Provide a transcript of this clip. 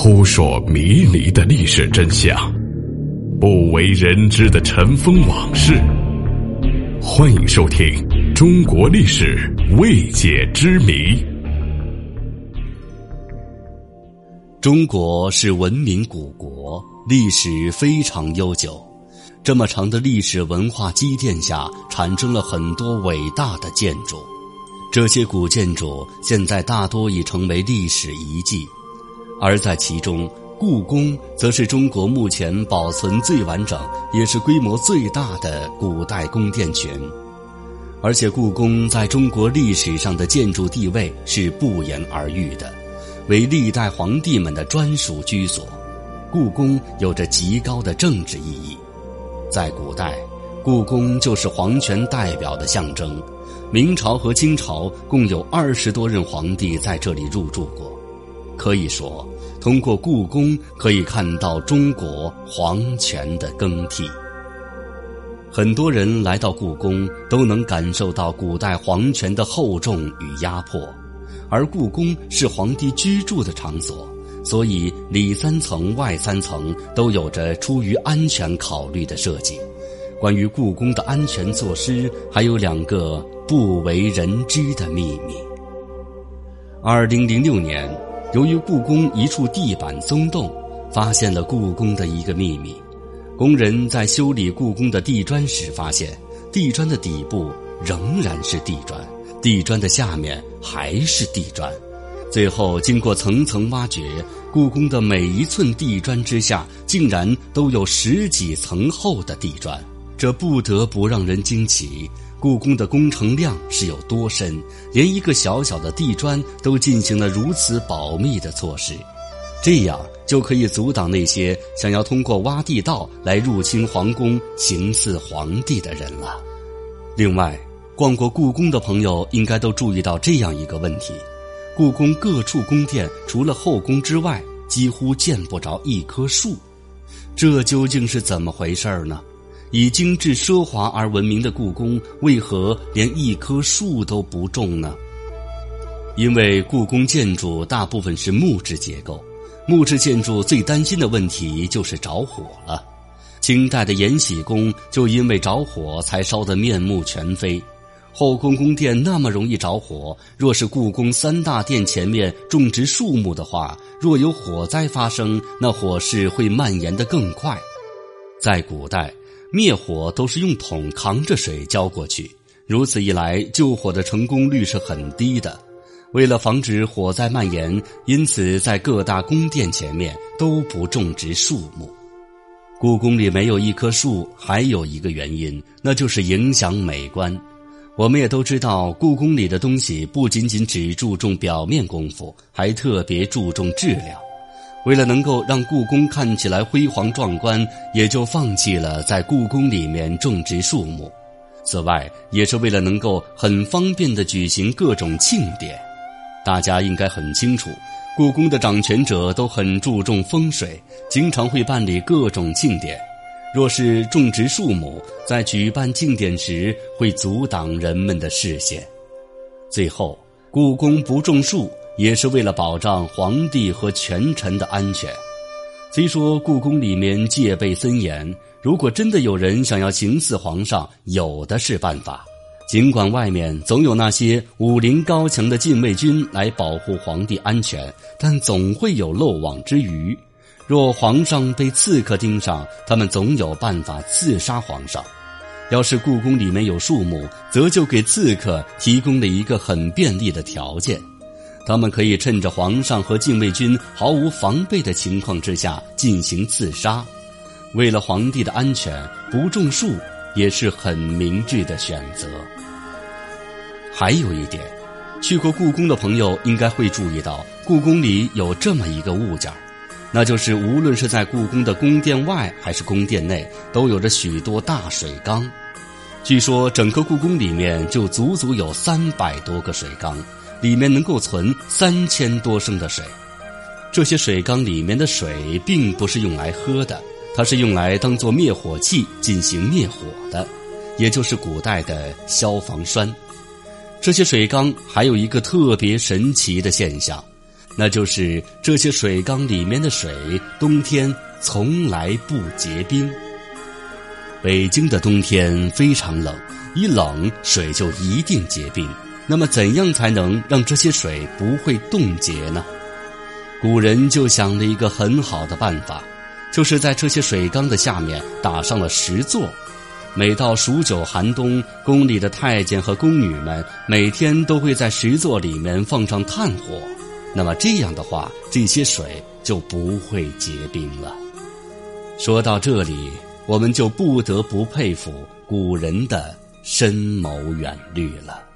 扑朔迷离的历史真相，不为人知的尘封往事。欢迎收听《中国历史未解之谜》。中国是文明古国，历史非常悠久。这么长的历史文化积淀下，产生了很多伟大的建筑。这些古建筑现在大多已成为历史遗迹，而在其中，故宫则是中国目前保存最完整，也是规模最大的古代宫殿群。而且，故宫在中国历史上的建筑地位是不言而喻的，为历代皇帝们的专属居所。故宫有着极高的政治意义，在古代，故宫就是皇权代表的象征。明朝和清朝共有二十多任皇帝在这里入住过，可以说，通过故宫可以看到中国皇权的更替。很多人来到故宫都能感受到古代皇权的厚重与压迫，而故宫是皇帝居住的场所，所以里三层外三层都有着出于安全考虑的设计。关于故宫的安全措施，还有两个。不为人知的秘密。二零零六年，由于故宫一处地板松动，发现了故宫的一个秘密。工人在修理故宫的地砖时，发现地砖的底部仍然是地砖，地砖的下面还是地砖。最后，经过层层挖掘，故宫的每一寸地砖之下，竟然都有十几层厚的地砖，这不得不让人惊奇。故宫的工程量是有多深？连一个小小的地砖都进行了如此保密的措施，这样就可以阻挡那些想要通过挖地道来入侵皇宫、行刺皇帝的人了。另外，逛过故宫的朋友应该都注意到这样一个问题：故宫各处宫殿除了后宫之外，几乎见不着一棵树，这究竟是怎么回事儿呢？以精致奢华而闻名的故宫，为何连一棵树都不种呢？因为故宫建筑大部分是木质结构，木质建筑最担心的问题就是着火了。清代的延禧宫就因为着火才烧得面目全非。后宫宫殿那么容易着火，若是故宫三大殿前面种植树木的话，若有火灾发生，那火势会蔓延得更快。在古代。灭火都是用桶扛着水浇过去，如此一来，救火的成功率是很低的。为了防止火灾蔓延，因此在各大宫殿前面都不种植树木。故宫里没有一棵树，还有一个原因，那就是影响美观。我们也都知道，故宫里的东西不仅仅只注重表面功夫，还特别注重质量。为了能够让故宫看起来辉煌壮观，也就放弃了在故宫里面种植树木。此外，也是为了能够很方便地举行各种庆典。大家应该很清楚，故宫的掌权者都很注重风水，经常会办理各种庆典。若是种植树木，在举办庆典时会阻挡人们的视线。最后，故宫不种树。也是为了保障皇帝和权臣的安全。虽说故宫里面戒备森严，如果真的有人想要行刺皇上，有的是办法。尽管外面总有那些武林高强的禁卫军来保护皇帝安全，但总会有漏网之鱼。若皇上被刺客盯上，他们总有办法刺杀皇上。要是故宫里面有树木，则就给刺客提供了一个很便利的条件。他们可以趁着皇上和禁卫军毫无防备的情况之下进行刺杀。为了皇帝的安全，不种树也是很明智的选择。还有一点，去过故宫的朋友应该会注意到，故宫里有这么一个物件那就是无论是在故宫的宫殿外还是宫殿内，都有着许多大水缸。据说整个故宫里面就足足有三百多个水缸。里面能够存三千多升的水，这些水缸里面的水并不是用来喝的，它是用来当做灭火器进行灭火的，也就是古代的消防栓。这些水缸还有一个特别神奇的现象，那就是这些水缸里面的水冬天从来不结冰。北京的冬天非常冷，一冷水就一定结冰。那么，怎样才能让这些水不会冻结呢？古人就想了一个很好的办法，就是在这些水缸的下面打上了石座。每到数九寒冬，宫里的太监和宫女们每天都会在石座里面放上炭火。那么这样的话，这些水就不会结冰了。说到这里。我们就不得不佩服古人的深谋远虑了。